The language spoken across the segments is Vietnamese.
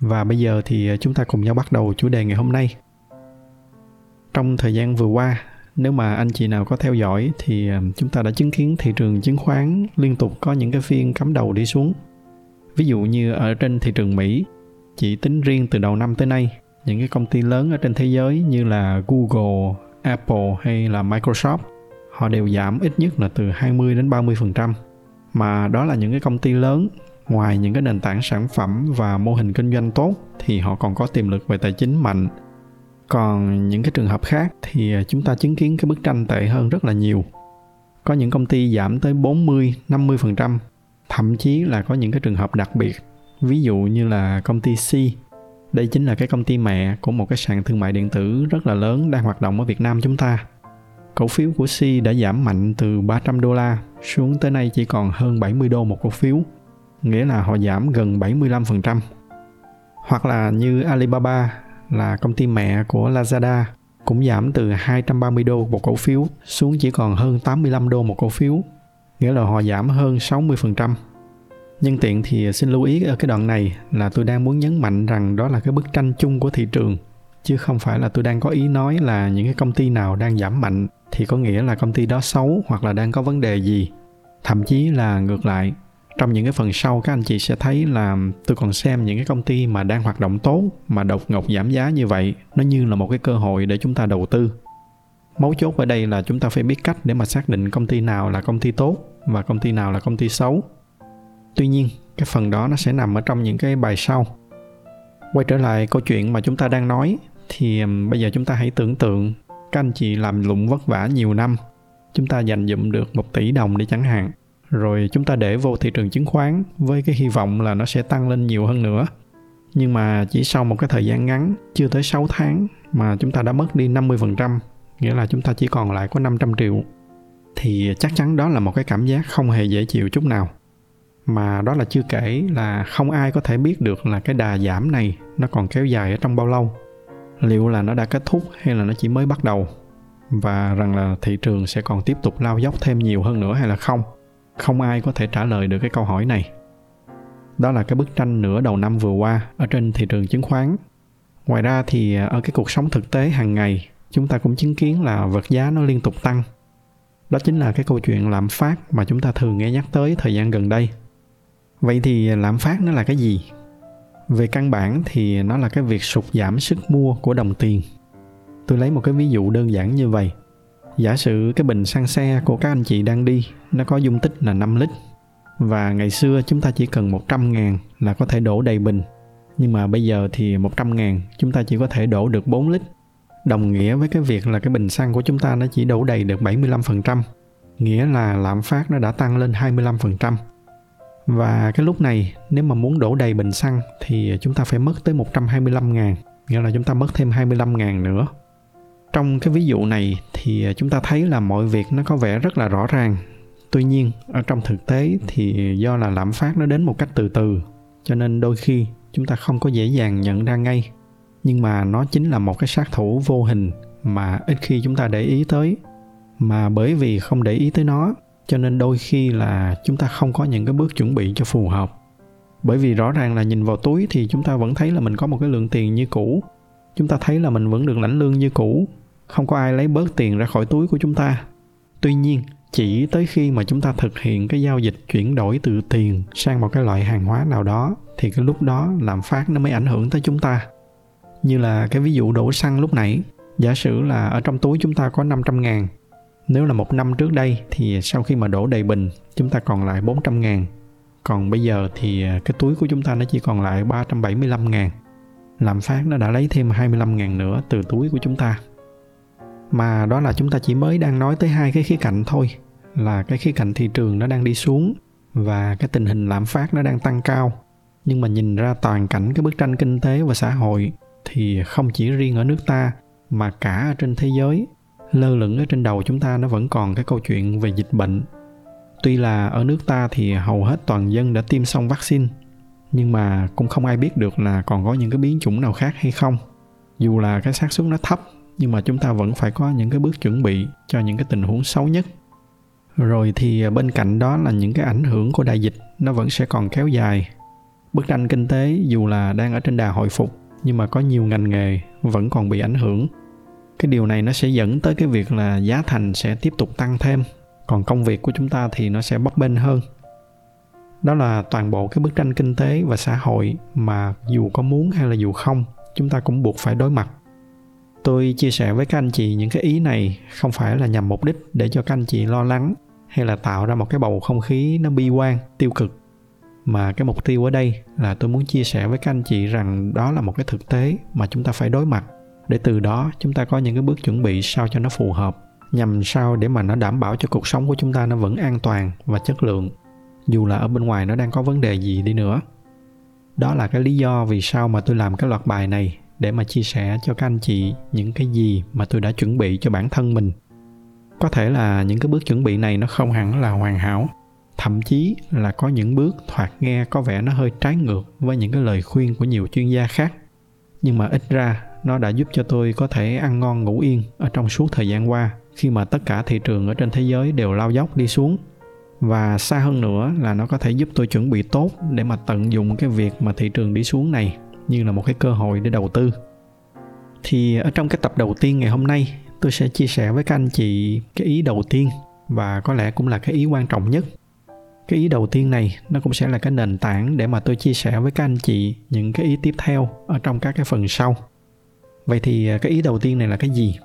và bây giờ thì ờ, chúng ta cùng nhau bắt đầu chủ đề ngày hôm nay. Trong thời gian vừa qua, nếu mà anh chị nào có theo dõi thì ờ, chúng ta đã chứng kiến thị trường chứng khoán liên tục có những cái phiên cắm đầu đi xuống. Ví dụ như ở trên thị trường Mỹ, chỉ tính riêng từ đầu năm tới nay, những cái công ty lớn ở trên thế giới như là Google, Apple hay là Microsoft, họ đều giảm ít nhất là từ 20 đến 30%. Mà đó là những cái công ty lớn ngoài những cái nền tảng sản phẩm và mô hình kinh doanh tốt thì họ còn có tiềm lực về tài chính mạnh còn những cái trường hợp khác thì à, chúng ta chứng kiến cái bức tranh tệ hơn rất là nhiều có những công ty giảm tới 40, 50%, thậm chí là có những cái trường hợp đặc biệt. Ví dụ như là công ty C. Đây chính là cái công ty mẹ của một cái sàn thương mại điện tử rất là lớn đang hoạt động ở Việt Nam chúng ta. Cổ phiếu của C đã giảm mạnh từ 300 đô la xuống tới nay chỉ còn hơn 70 đô một cổ phiếu nghĩa là họ giảm gần 75%. Hoặc là như Alibaba là công ty mẹ của Lazada cũng giảm từ 230 đô một cổ phiếu xuống chỉ còn hơn 85 đô một cổ phiếu, nghĩa là họ giảm hơn 60%. Nhân tiện thì xin lưu ý ở cái đoạn này là tôi đang muốn nhấn mạnh rằng đó là cái bức tranh chung của thị trường chứ không phải là tôi đang có ý nói là những cái công ty nào đang giảm mạnh thì có nghĩa là công ty đó xấu hoặc là đang có vấn đề gì thậm chí là ngược lại trong những cái phần sau các anh chị sẽ thấy là tôi còn xem những cái công ty mà đang hoạt động tốt, mà đột ngột giảm giá như vậy, nó như là một cái cơ hội để chúng ta đầu tư. Mấu chốt ở đây là chúng ta phải biết cách để mà xác định công ty nào là công ty tốt và công ty nào là công ty xấu. Tuy nhiên, cái phần đó nó sẽ nằm ở trong những cái bài sau. Quay trở lại câu chuyện mà chúng ta đang nói, thì bây giờ chúng ta hãy tưởng tượng các anh chị làm lụng vất vả nhiều năm, chúng ta dành dụm được một tỷ đồng đi chẳng hạn rồi chúng ta để vô thị trường chứng khoán với cái hy vọng là nó sẽ tăng lên nhiều hơn nữa. Nhưng mà chỉ sau một cái thời gian ngắn, chưa tới 6 tháng mà chúng ta đã mất đi 50%, nghĩa là chúng ta chỉ còn lại có 500 triệu. Thì chắc chắn đó là một cái cảm giác không hề dễ chịu chút nào. Mà đó là chưa kể là không ai có thể biết được là cái đà giảm này nó còn kéo dài ở trong bao lâu. Liệu là nó đã kết thúc hay là nó chỉ mới bắt đầu và rằng là thị trường sẽ còn tiếp tục lao dốc thêm nhiều hơn nữa hay là không không ai có thể trả lời được cái câu hỏi này. Đó là cái bức tranh nửa đầu năm vừa qua ở trên thị trường chứng khoán. Ngoài ra thì à, ở cái cuộc sống thực tế hàng ngày, chúng ta cũng chứng kiến là vật giá nó liên tục tăng. Đó chính là cái câu chuyện lạm phát mà chúng ta thường nghe nhắc tới thời gian gần đây. Vậy thì lạm phát nó là cái gì? Về căn bản thì nó là cái việc sụt giảm sức mua của đồng tiền. Tôi lấy một cái ví dụ đơn giản như vậy giả sử cái bình xăng xe của các anh chị đang đi, nó có dung tích là 5 lít, và ngày xưa chúng ta chỉ cần 100 ngàn là có thể đổ đầy bình. Nhưng mà bây giờ thì 100 ngàn, chúng ta chỉ có thể đổ được 4 lít. Đồng nghĩa với cái việc là cái bình xăng của chúng ta nó chỉ đổ đầy được 75% nghĩa là lạm phát nó đã tăng lên 25% và cái lúc này, nếu mà muốn đổ đầy bình xăng thì chúng ta phải mất tới 125 ngàn, nghĩa là chúng ta mất thêm 25 ngàn nữa trong cái ví dụ này thì à, chúng ta thấy là mọi việc nó có vẻ rất là rõ ràng. Tuy nhiên, ở trong thực tế thì do là lạm phát nó đến một cách từ từ, cho nên đôi khi chúng ta không có dễ dàng nhận ra ngay. Nhưng mà nó chính là một cái sát thủ vô hình mà ít khi chúng ta để ý tới. Mà bởi vì không để ý tới nó, cho nên đôi khi là chúng ta không có những cái bước chuẩn bị cho phù hợp. Bởi vì rõ ràng là nhìn vào túi thì chúng ta vẫn thấy là mình có một cái lượng tiền như cũ. Chúng ta thấy là mình vẫn được lãnh lương như cũ không có ai lấy bớt tiền ra khỏi túi của chúng ta. Tuy nhiên, chỉ tới khi mà chúng ta thực hiện cái giao dịch chuyển đổi từ tiền sang một cái loại hàng hóa nào đó, thì cái lúc đó làm phát nó mới ảnh hưởng tới chúng ta. Như là cái ví dụ đổ xăng lúc nãy, giả sử là ở trong túi chúng ta có 500 ngàn, nếu là một năm trước đây thì sau khi mà đổ đầy bình, chúng ta còn lại 400 ngàn. Còn bây giờ thì cái túi của chúng ta nó chỉ còn lại 375 ngàn. Làm phát nó đã lấy thêm 25 ngàn nữa từ túi của chúng ta mà đó là chúng ta chỉ mới đang nói tới hai cái khía cạnh thôi. Là cái khía cạnh thị trường nó đang đi xuống và cái tình hình lạm phát nó đang tăng cao. Nhưng mà nhìn ra toàn cảnh cái bức tranh kinh tế và xã hội thì không chỉ riêng ở nước ta, mà cả ở trên thế giới. Lơ lửng ở trên đầu chúng ta nó vẫn còn cái câu chuyện về dịch bệnh. Tuy là ở nước ta thì hầu hết toàn dân đã tiêm xong vaccine, nhưng mà cũng không ai biết được là còn có những cái biến chủng nào khác hay không. Dù là cái xác suất nó thấp nhưng mà chúng ta vẫn phải có những cái bước chuẩn bị cho những cái tình huống xấu nhất. Rồi thì à, bên cạnh đó là những cái ảnh hưởng của đại dịch, nó vẫn sẽ còn kéo dài. Bức tranh kinh tế dù là đang ở trên đà hồi phục, nhưng mà có nhiều ngành nghề vẫn còn bị ảnh hưởng. Cái điều này nó sẽ dẫn tới cái việc là giá thành sẽ tiếp tục tăng thêm, còn công việc của chúng ta thì nó sẽ bấp bênh hơn. Đó là toàn bộ cái bức tranh kinh tế và xã hội mà dù có muốn hay là dù không, chúng ta cũng buộc phải đối mặt tôi chia sẻ với các anh chị những cái ý này không phải là nhằm mục đích để cho các anh chị lo lắng hay là tạo ra một cái bầu không khí nó bi quan, tiêu cực. Mà cái mục tiêu ở đây là tôi muốn chia sẻ với các anh chị rằng đó là một cái thực tế mà chúng ta phải đối mặt. Để từ đó chúng ta có những cái bước chuẩn bị sao cho nó phù hợp, nhằm sao để mà nó đảm bảo cho cuộc sống của chúng ta nó vẫn an toàn và chất lượng. Dù là ở bên ngoài nó đang có vấn đề gì đi nữa. Đó là cái lý do vì sao mà tôi làm cái loạt bài này để mà chia sẻ cho các anh chị những cái gì mà tôi đã chuẩn bị cho bản thân mình. Có thể là những cái bước chuẩn bị này nó không hẳn là hoàn hảo, thậm chí là có những bước thoạt nghe có vẻ nó hơi trái ngược với những cái lời khuyên của nhiều chuyên gia khác. Nhưng mà ít ra, nó đã giúp cho tôi có thể ăn ngon ngủ yên ở trong suốt thời gian qua, khi mà tất cả thị trường ở trên thế giới đều lao dốc đi xuống. Và xa hơn nữa là nó có thể giúp tôi chuẩn bị tốt để mà tận dụng cái việc mà thị trường đi xuống này như là một cái cơ hội để đầu tư. Thì ở trong cái tập đầu tiên ngày hôm nay, tôi sẽ chia sẻ với các anh chị cái ý đầu tiên và có lẽ cũng là cái ý quan trọng nhất. Cái ý đầu tiên này, nó cũng sẽ là cái nền tảng để mà tôi chia sẻ với các anh chị những cái ý tiếp theo ở trong các cái phần sau. Vậy thì à, cái ý đầu tiên này là cái gì?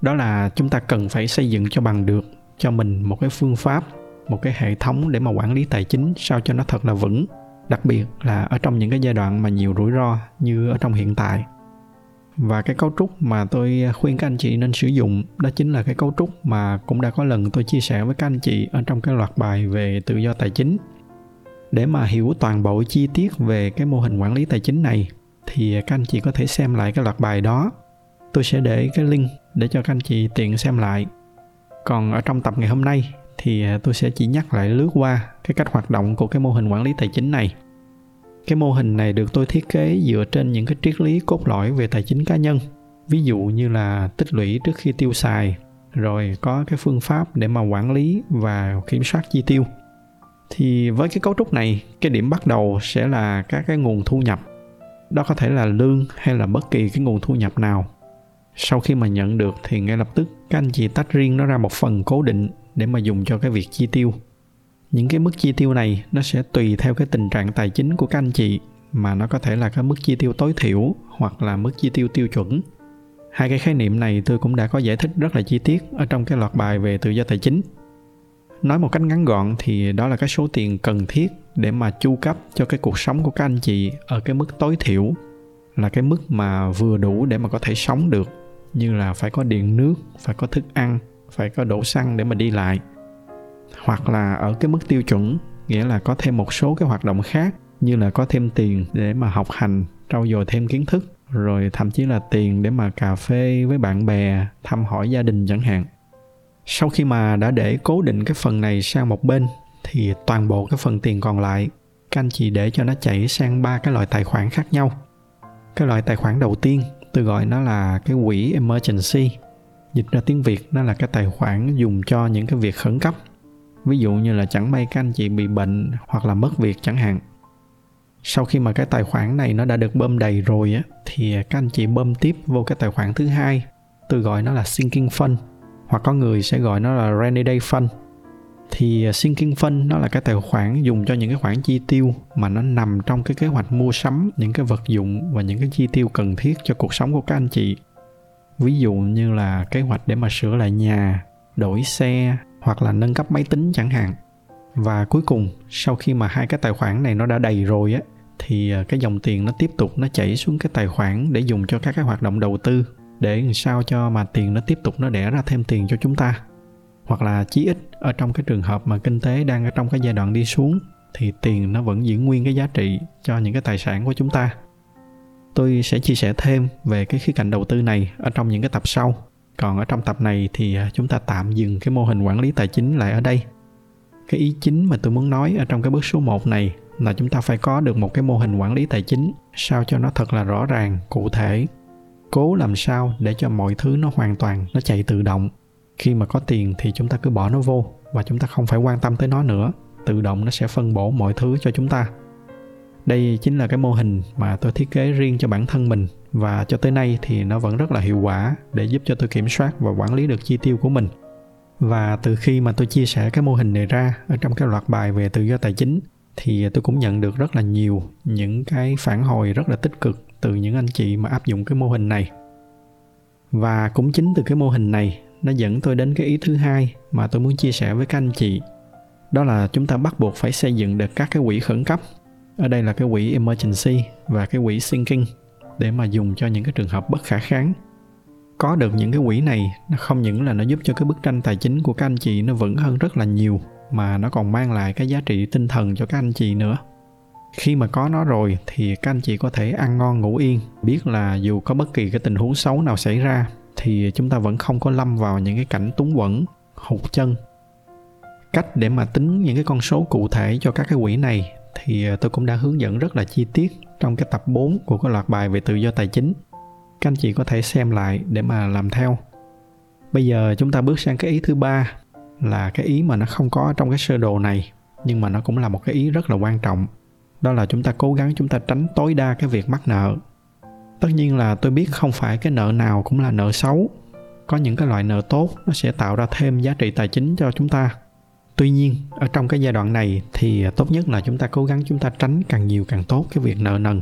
Đó là chúng ta cần phải xây dựng cho bằng được cho mình một cái phương pháp, một cái hệ thống để mà quản lý tài chính sao cho nó thật là vững đặc biệt là ở trong những cái giai đoạn mà nhiều rủi ro như ở trong hiện tại. Và cái cấu trúc mà tôi khuyên các anh chị nên sử dụng đó chính là cái cấu trúc mà cũng đã có lần tôi chia sẻ với các anh chị ở trong cái loạt bài về tự do tài chính. Để mà hiểu toàn bộ chi tiết về cái mô hình quản lý tài chính này, thì các anh chị có thể xem lại cái loạt bài đó. Tôi sẽ để cái link để cho các anh chị tiện xem lại. Còn ở trong tập ngày hôm nay thì à, tôi sẽ chỉ nhắc lại lướt qua cái cách hoạt động của cái mô hình quản lý tài chính này. Cái mô hình này được tôi thiết kế dựa trên những cái triết lý cốt lõi về tài chính cá nhân. Ví dụ như là tích lũy trước khi tiêu xài, rồi có cái phương pháp để mà quản lý và kiểm soát chi tiêu. Thì với cái cấu trúc này, cái điểm bắt đầu sẽ là các cái nguồn thu nhập. Đó có thể là lương hay là bất kỳ cái nguồn thu nhập nào. Sau khi mà nhận được thì ngay lập tức, các anh chị tách riêng nó ra một phần cố định để mà dùng cho cái việc chi tiêu. Những cái mức chi tiêu này nó sẽ tùy theo cái tình trạng tài chính của các anh chị, mà nó có thể là cái mức chi tiêu tối thiểu hoặc là mức chi tiêu tiêu chuẩn. Hai cái khái niệm này tôi cũng đã có giải thích rất là chi tiết ở trong cái loạt bài về tự do tài chính. Nói một cách ngắn gọn thì đó là cái số tiền cần thiết để mà chu cấp cho cái cuộc sống của các anh chị ở cái mức tối thiểu, là cái mức mà vừa đủ để mà có thể sống được, như là phải có điện nước, phải có thức ăn phải có đổ xăng để mà đi lại. Hoặc là ở cái mức tiêu chuẩn, nghĩa là có thêm một số cái hoạt động khác, như là có thêm tiền để mà học hành, trau dồi thêm kiến thức, rồi thậm chí là tiền để mà cà phê với bạn bè, thăm hỏi gia đình chẳng hạn. Sau khi mà đã để cố định cái phần này sang một bên, thì toàn bộ cái phần tiền còn lại, các anh chị để cho nó chảy sang ba cái loại tài khoản khác nhau. Cái loại tài khoản đầu tiên tôi gọi nó là cái quỹ emergency dịch ra tiếng việt nó là cái tài khoản dùng cho những cái việc khẩn cấp. Ví dụ như là chẳng may các anh chị bị bệnh hoặc là mất việc chẳng hạn. Sau khi mà cái tài khoản này nó đã được bơm đầy rồi á, thì các anh chị bơm tiếp vô cái tài khoản thứ hai, tôi gọi nó là sinking fund, hoặc có người sẽ gọi nó là rainy day fund. Thì à, sinking fund nó là cái tài khoản dùng cho những cái khoản chi tiêu mà nó nằm trong cái kế hoạch mua sắm những cái vật dụng và những cái chi tiêu cần thiết cho cuộc sống của các anh chị ví dụ như là kế hoạch để mà sửa lại nhà, đổi xe hoặc là nâng cấp máy tính chẳng hạn. Và cuối cùng, sau khi mà hai cái tài khoản này nó đã đầy rồi á, thì ờ, cái dòng tiền nó tiếp tục nó chảy xuống cái tài khoản để dùng cho các cái hoạt động đầu tư, để làm sao cho mà tiền nó tiếp tục nó đẻ ra thêm tiền cho chúng ta. Hoặc là chí ít, ở trong cái trường hợp mà kinh tế đang ở trong cái giai đoạn đi xuống, thì tiền nó vẫn giữ nguyên cái giá trị cho những cái tài sản của chúng ta tôi sẽ chia sẻ thêm về cái khía cạnh đầu tư này ở trong những cái tập sau. Còn ở trong tập này thì à, chúng ta tạm dừng cái mô hình quản lý tài chính lại ở đây. Cái ý chính mà tôi muốn nói ở trong cái bước số 1 này là chúng ta phải có được một cái mô hình quản lý tài chính sao cho nó thật là rõ ràng, cụ thể. Cố làm sao để cho mọi thứ nó hoàn toàn, nó chạy tự động. Khi mà có tiền thì chúng ta cứ bỏ nó vô và chúng ta không phải quan tâm tới nó nữa. Tự động nó sẽ phân bổ mọi thứ cho chúng ta đây chính là cái mô hình mà tôi thiết kế riêng cho bản thân mình. Và cho tới nay thì nó vẫn rất là hiệu quả để giúp cho tôi kiểm soát và quản lý được chi tiêu của mình. Và từ khi mà tôi chia sẻ cái mô hình này ra ở trong cái loạt bài về tự do tài chính, thì tôi cũng nhận được rất là nhiều những cái phản hồi rất là tích cực từ những anh chị mà áp dụng cái mô hình này. Và cũng chính từ cái mô hình này, nó dẫn tôi đến cái ý thứ hai mà tôi muốn chia sẻ với các anh chị. Đó là chúng ta bắt buộc phải xây dựng được các cái quỹ khẩn cấp ở đây là cái quỹ emergency và cái quỹ sinking để mà dùng cho những cái trường hợp bất khả kháng. Có được những cái quỹ này, nó không những là nó giúp cho cái bức tranh tài chính của các anh chị nó vững hơn rất là nhiều, mà nó còn mang lại cái giá trị tinh thần cho các anh chị nữa. Khi mà có nó rồi thì các anh chị có thể ăn ngon ngủ yên. Biết là dù có bất kỳ cái tình huống xấu nào xảy ra, thì chúng ta vẫn không có lâm vào những cái cảnh túng quẫn, hụt chân. Cách để mà tính những cái con số cụ thể cho các cái quỹ này thì ờ, tôi cũng đã hướng dẫn rất là chi tiết trong cái tập 4 của cái loạt bài về tự do tài chính. Các anh chị có thể xem lại để mà làm theo. Bây giờ chúng ta bước sang cái ý thứ ba là cái ý mà nó không có trong cái sơ đồ này, nhưng mà nó cũng là một cái ý rất là quan trọng. Đó là chúng ta cố gắng chúng ta tránh tối đa cái việc mắc nợ. Tất nhiên là tôi biết không phải cái nợ nào cũng là nợ xấu. Có những cái loại nợ tốt nó sẽ tạo ra thêm giá trị tài chính cho chúng ta tuy nhiên, ở trong cái giai đoạn này thì tốt nhất là chúng ta cố gắng chúng ta tránh càng nhiều càng tốt cái việc nợ nần.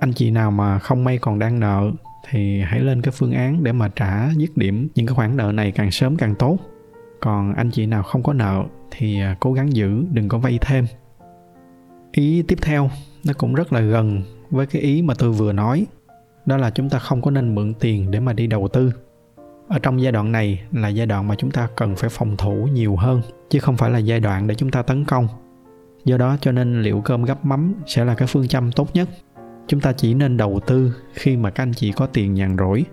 Anh chị nào mà không may còn đang nợ thì hãy lên cái phương án để mà trả dứt điểm những cái khoản nợ này càng sớm càng tốt. Còn anh chị nào không có nợ thì à, cố gắng giữ, đừng có vay thêm. Ý tiếp theo, nó cũng rất là gần với cái ý mà tôi vừa nói, đó là chúng ta không có nên mượn tiền để mà đi đầu tư ở trong giai đoạn này là giai đoạn mà chúng ta cần phải phòng thủ nhiều hơn, chứ không phải là giai đoạn để chúng ta tấn công. Do đó cho nên liệu cơm gấp mắm sẽ là cái phương châm tốt nhất. Chúng ta chỉ nên đầu tư khi mà các anh chị có tiền nhàn rỗi.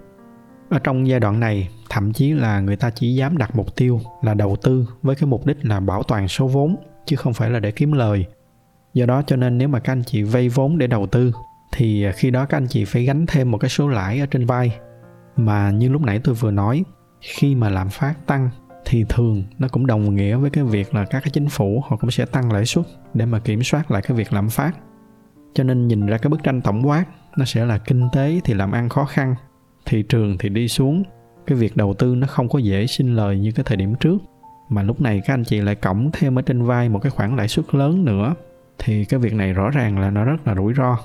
Ở trong giai đoạn này, thậm chí là người ta chỉ dám đặt mục tiêu là đầu tư với cái mục đích là bảo toàn số vốn, chứ không phải là để kiếm lời. Do đó cho nên nếu mà các anh chị vay vốn để đầu tư, thì khi đó các anh chị phải gánh thêm một cái số lãi ở trên vai mà như lúc nãy tôi vừa nói, khi mà lạm phát tăng thì thường nó cũng đồng nghĩa với cái việc là các cái chính phủ họ cũng sẽ tăng lãi suất để mà kiểm soát lại cái việc lạm phát. Cho nên nhìn ra cái bức tranh tổng quát, nó sẽ là kinh tế thì làm ăn khó khăn, thị trường thì đi xuống. Cái việc đầu tư nó không có dễ sinh lời như cái thời điểm trước. Mà lúc này các anh chị lại cõng thêm ở trên vai một cái khoản lãi suất lớn nữa, thì cái việc này rõ ràng là nó rất là rủi ro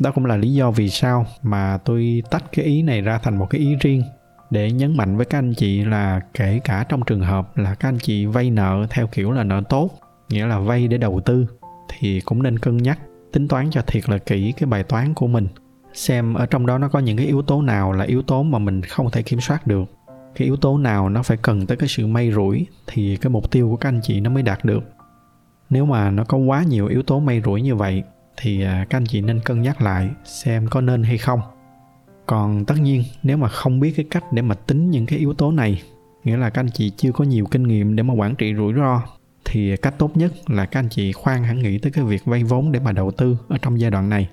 đó cũng là lý do vì sao mà tôi tách cái ý này ra thành một cái ý riêng để nhấn mạnh với các anh chị là kể cả trong trường hợp là các anh chị vay nợ theo kiểu là nợ tốt, nghĩa là vay để đầu tư, thì cũng nên cân nhắc, tính toán cho thiệt là kỹ cái bài toán của mình, xem ở trong đó nó có những cái yếu tố nào là yếu tố mà mình không thể kiểm soát được. Cái yếu tố nào nó phải cần tới cái sự may rủi thì cái mục tiêu của các anh chị nó mới đạt được. Nếu mà nó có quá nhiều yếu tố may rủi như vậy thì à, các anh chị nên cân nhắc lại xem có nên hay không. Còn tất nhiên, nếu mà không biết cái cách để mà tính những cái yếu tố này, nghĩa là các anh chị chưa có nhiều kinh nghiệm để mà quản trị rủi ro, thì cách tốt nhất là các anh chị khoan hẳn nghĩ tới cái việc vay vốn để mà đầu tư ở trong giai đoạn này.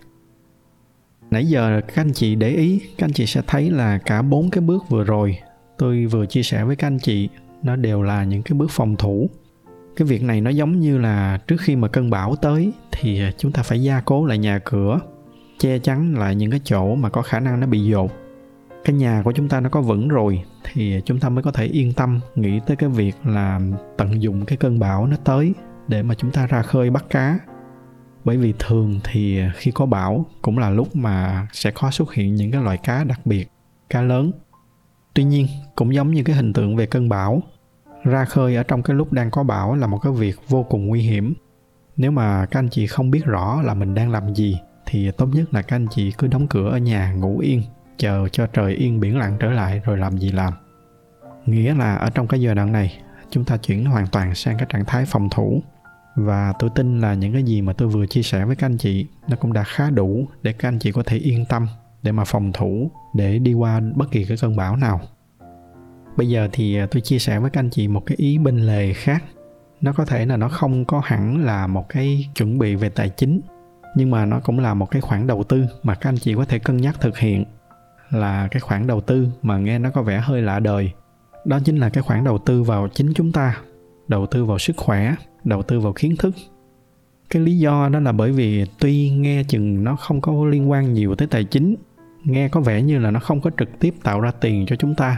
Nãy giờ các anh chị để ý, các anh chị sẽ thấy là cả bốn cái bước vừa rồi tôi vừa chia sẻ với các anh chị, nó đều là những cái bước phòng thủ cái việc này nó giống như là trước khi mà cơn bão tới thì à, chúng ta phải gia cố lại nhà cửa, che chắn lại những cái chỗ mà có khả năng nó bị dột. Cái nhà của chúng ta nó có vững rồi thì chúng ta mới có thể yên tâm nghĩ tới cái việc là tận dụng cái cơn bão nó tới để mà chúng ta ra khơi bắt cá. Bởi vì thường thì à, khi có bão cũng là lúc mà sẽ có xuất hiện những cái loại cá đặc biệt, cá lớn. Tuy nhiên, cũng giống như cái hình tượng về cơn bão ra khơi ở trong cái lúc đang có bão là một cái việc vô cùng nguy hiểm. Nếu mà các anh chị không biết rõ là mình đang làm gì, thì tốt nhất là các anh chị cứ đóng cửa ở nhà, ngủ yên, chờ cho trời yên biển lặng trở lại rồi làm gì làm. Nghĩa là ở trong cái giờ đoạn này, chúng ta chuyển hoàn toàn sang cái trạng thái phòng thủ. Và tôi tin là những cái gì mà tôi vừa chia sẻ với các anh chị, nó cũng đã khá đủ để các anh chị có thể yên tâm để mà phòng thủ, để đi qua bất kỳ cái cơn bão nào bây giờ thì à, tôi chia sẻ với các anh chị một cái ý bên lề khác. Nó có thể là nó không có hẳn là một cái chuẩn bị về tài chính, nhưng mà nó cũng là một cái khoản đầu tư mà các anh chị có thể cân nhắc thực hiện là cái khoản đầu tư mà nghe nó có vẻ hơi lạ đời. Đó chính là cái khoản đầu tư vào chính chúng ta, đầu tư vào sức khỏe, đầu tư vào kiến thức. Cái lý do đó là bởi vì tuy nghe chừng nó không có liên quan nhiều tới tài chính, nghe có vẻ như là nó không có trực tiếp tạo ra tiền cho chúng ta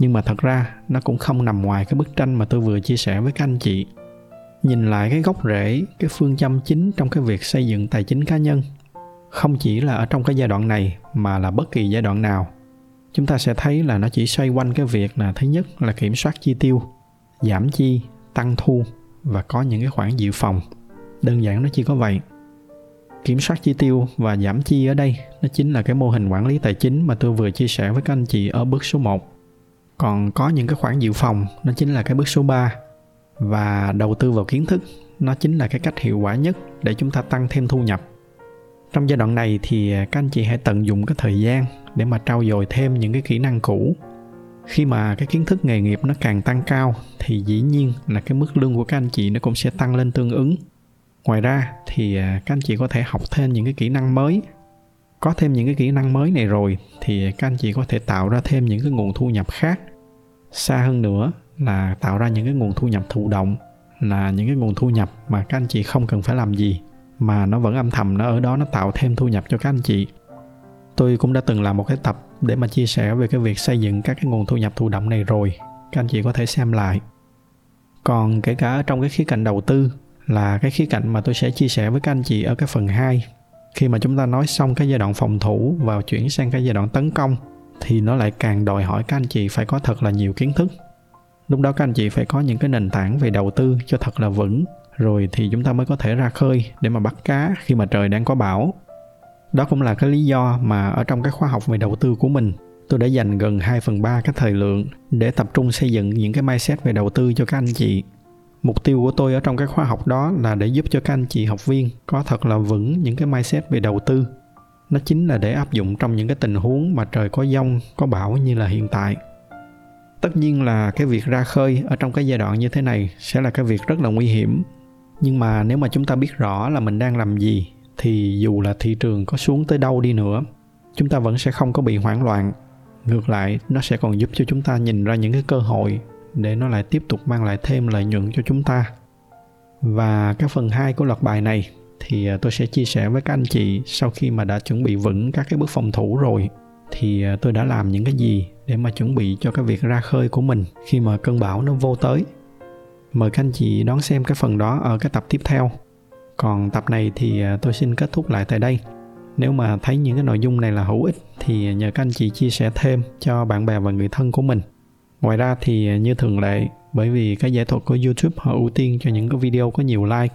nhưng mà thật ra, nó cũng không nằm ngoài cái bức tranh mà tôi vừa chia sẻ với các anh chị. Nhìn lại cái gốc rễ, cái phương châm chính trong cái việc xây dựng tài chính cá nhân, không chỉ là ở trong cái giai đoạn này mà là bất kỳ giai đoạn nào, chúng ta sẽ thấy là nó chỉ xoay quanh cái việc là thứ nhất là kiểm soát chi tiêu, giảm chi, tăng thu và có những cái khoản dự phòng. Đơn giản nó chỉ có vậy. Kiểm soát chi tiêu và giảm chi ở đây, nó chính là cái mô hình quản lý tài chính mà tôi vừa chia sẻ với các anh chị ở bước số 1 còn có những cái khoản dự phòng, nó chính là cái bước số 3 và đầu tư vào kiến thức, nó chính là cái cách hiệu quả nhất để chúng ta tăng thêm thu nhập. Trong giai đoạn này thì các anh chị hãy tận dụng cái thời gian để mà trau dồi thêm những cái kỹ năng cũ. Khi mà cái kiến thức nghề nghiệp nó càng tăng cao, thì dĩ nhiên là cái mức lương của các anh chị nó cũng sẽ tăng lên tương ứng. Ngoài ra thì à, các anh chị có thể học thêm những cái kỹ năng mới. Có thêm những cái kỹ năng mới này rồi, thì các anh chị có thể tạo ra thêm những cái nguồn thu nhập khác xa hơn nữa là tạo ra những cái nguồn thu nhập thụ động, là những cái nguồn thu nhập mà các anh chị không cần phải làm gì, mà nó vẫn âm thầm, nó ở đó, nó tạo thêm thu nhập cho các anh chị. Tôi cũng đã từng làm một cái tập để mà chia sẻ về cái việc xây dựng các cái nguồn thu nhập thụ động này rồi. Các anh chị có thể xem lại. Còn kể cả trong cái khía cạnh đầu tư là cái khía cạnh mà tôi sẽ chia sẻ với các anh chị ở cái phần 2 khi mà chúng ta nói xong cái giai đoạn phòng thủ và chuyển sang cái giai đoạn tấn công thì nó lại càng đòi hỏi các anh chị phải có thật là nhiều kiến thức lúc đó các anh chị phải có những cái nền tảng về đầu tư cho thật là vững, rồi thì chúng ta mới có thể ra khơi để mà bắt cá khi mà trời đang có bão đó cũng là cái lý do mà ở trong cái khóa học về đầu tư của mình, tôi đã dành gần 2 phần 3 cái thời lượng để tập trung xây dựng những cái mindset về đầu tư cho các anh chị. Mục tiêu của tôi ở trong cái khóa học đó là để giúp cho các anh chị học viên có thật là vững những cái mindset về đầu tư. Nó chính là để áp dụng trong những cái tình huống mà trời có giông, có bão như là hiện tại. Tất nhiên là cái việc ra khơi ở trong cái giai đoạn như thế này sẽ là cái việc rất là nguy hiểm. Nhưng mà nếu mà chúng ta biết rõ là mình đang làm gì thì dù là thị trường có xuống tới đâu đi nữa chúng ta vẫn sẽ không có bị hoảng loạn ngược lại nó sẽ còn giúp cho chúng ta nhìn ra những cái cơ hội để nó lại tiếp tục mang lại thêm lợi nhuận cho chúng ta và cái phần 2 của loạt bài này thì à, tôi sẽ chia sẻ với các anh chị sau khi mà đã chuẩn bị vững các cái bước phòng thủ rồi. Thì à, tôi đã làm những cái gì để mà chuẩn bị cho cái việc ra khơi của mình khi mà cơn bão nó vô tới? Mời các anh chị đón xem cái phần đó ở cái tập tiếp theo. Còn tập này thì à, tôi xin kết thúc lại tại đây. Nếu mà thấy những cái nội dung này là hữu ích thì nhờ các anh chị chia sẻ thêm cho bạn bè và người thân của mình. Ngoài ra thì như thường lệ, bởi vì cái giải thuật của youtube họ ưu tiên cho những cái video có nhiều like